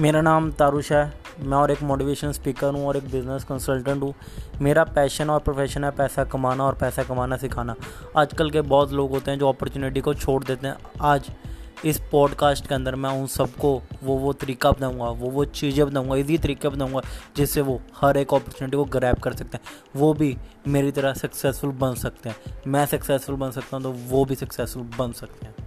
मेरा नाम तारुष है। मैं और एक मोटिवेशन स्पीकर हूँ और एक बिज़नेस कंसल्टेंट हूँ। मेरा पैशन और प्रोफेशन है पैसा कमाना और पैसा कमाना सिखाना। आजकल के बहुत लोग होते हैं जो अपॉर्चुनिटी को छोड़ देते हैं। आज इस पॉडकास्ट के अंदर मैं उन सबको वो वो तरीका बताऊँगा वो वो चीज़ें बताऊँगा इजी तरीके बताऊँगा जिससे वो हर एक अपॉर्चुनिटी को ग्रैब कर सकते हैं। वो भी मेरी तरह सक्सेसफुल बन सकते हैं। मैं सक्सेसफुल बन सकता हूँ तो वो भी सक्सेसफुल बन सकते हैं।